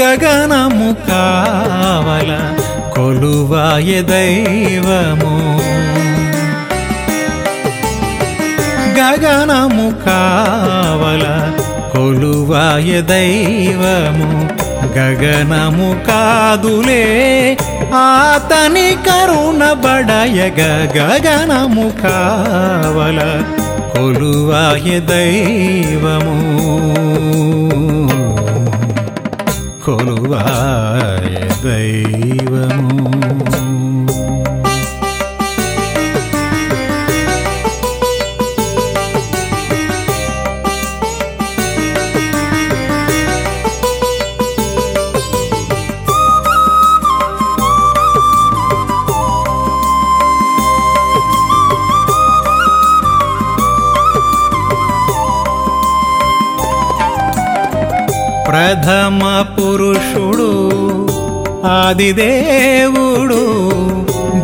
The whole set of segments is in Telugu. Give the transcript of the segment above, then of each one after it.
గగనము కావల కొలువాయ దైవము. గగనము కావల కొలువాయ దైవము. గగనము కాదులే ఆతని కరుణ బడయగ గగనము కావల కొలువాయ దైవము. కొలువాయ దైవము ప్రథమ పురుషుడు ఆదిదేవుడు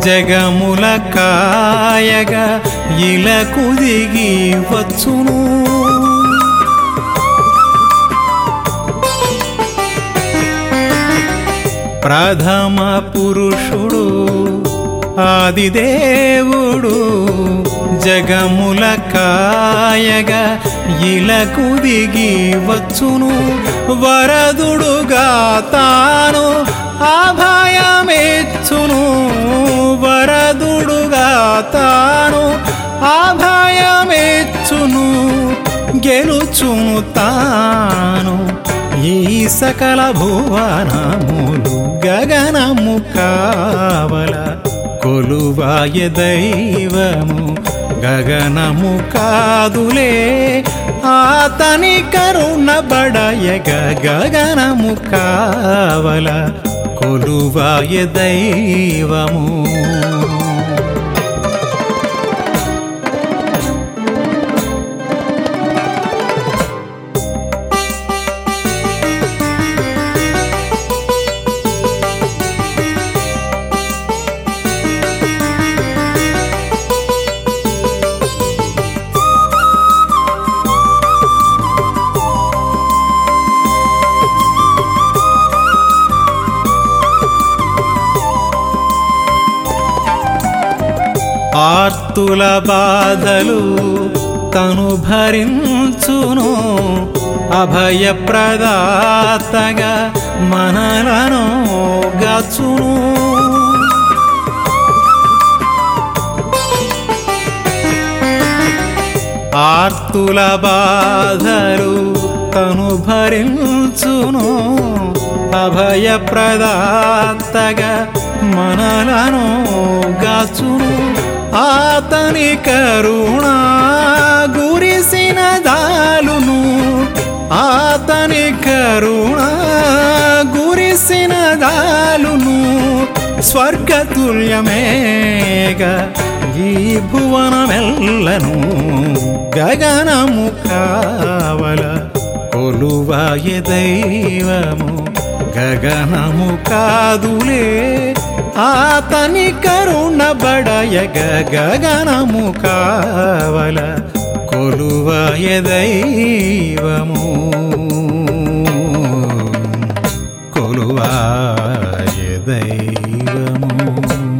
జగముల కాయగా ఇలా కుదిగి వచ్చును. ప్రథమ పురుషుడు ఆదిదేవుడు జగముల కాయగా ఇలకు దిగి వచ్చును. వరదుడుగా తాను అభయమెచ్చును వరదుడుగా తాను అభయమెచ్చును గెలుచును తాను. ఈ సకల భువనములు గగనము కావల. కొలువాయ దైవము. గగనము కాదులే. ఆతని కరుణ బడయగ గగనము కావల. కొలువాయ దైవము. ఆర్తుల బాధలు తను భరించును. అభయప్రదాతగా మనలను గచును. ఆర్తుల బాధలు తను భరించును. అభయప్రదాతగా మనలను అతని కరుణ గురిసిన దాలును అతని కరుణ గురిసిన దాలును స్వర్గతుల్యమేగ ఈ భువనమెల్లను గగనము కావల కొలువాయ దైవము గగనము కాదులే ఆతని కరుణ బడయగ గగనము కావల కొలువ దైవము. కొలువ దైవము.